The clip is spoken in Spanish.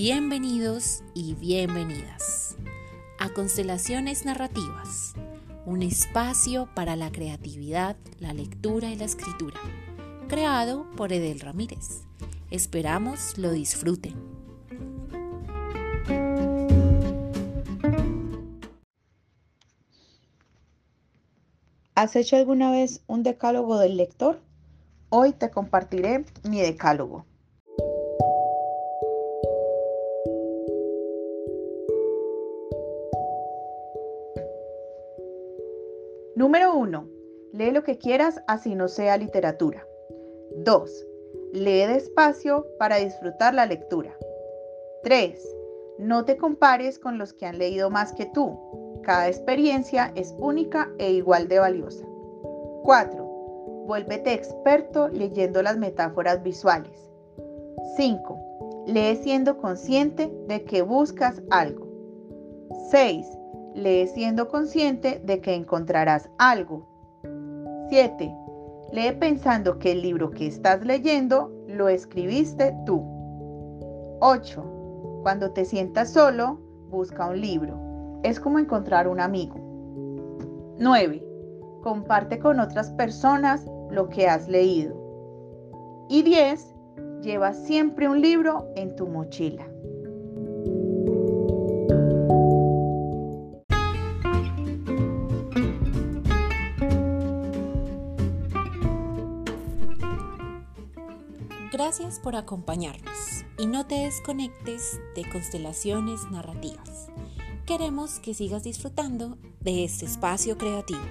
Bienvenidos y bienvenidas a Constelaciones Narrativas, un espacio para la creatividad, la lectura y la escritura, creado por Edel Ramírez. Esperamos lo disfruten. ¿Has hecho alguna vez un decálogo del lector? Hoy te compartiré mi decálogo. Número 1. Lee lo que quieras así no sea literatura. 2. Lee despacio para disfrutar la lectura. 3. No te compares con los que han leído más que tú. Cada experiencia es única e igual de valiosa. 4. Vuélvete experto leyendo las metáforas visuales. 5. Lee siendo consciente de que buscas algo. 6. Lee siendo consciente de que encontrarás algo. 7. Lee pensando que el libro que estás leyendo lo escribiste tú. 8. Cuando te sientas solo, busca un libro. Es como encontrar un amigo. 9. Comparte con otras personas lo que has leído. Y 10. Lleva siempre un libro en tu mochila. Gracias por acompañarnos y no te desconectes de constelaciones narrativas. Queremos que sigas disfrutando de este espacio creativo.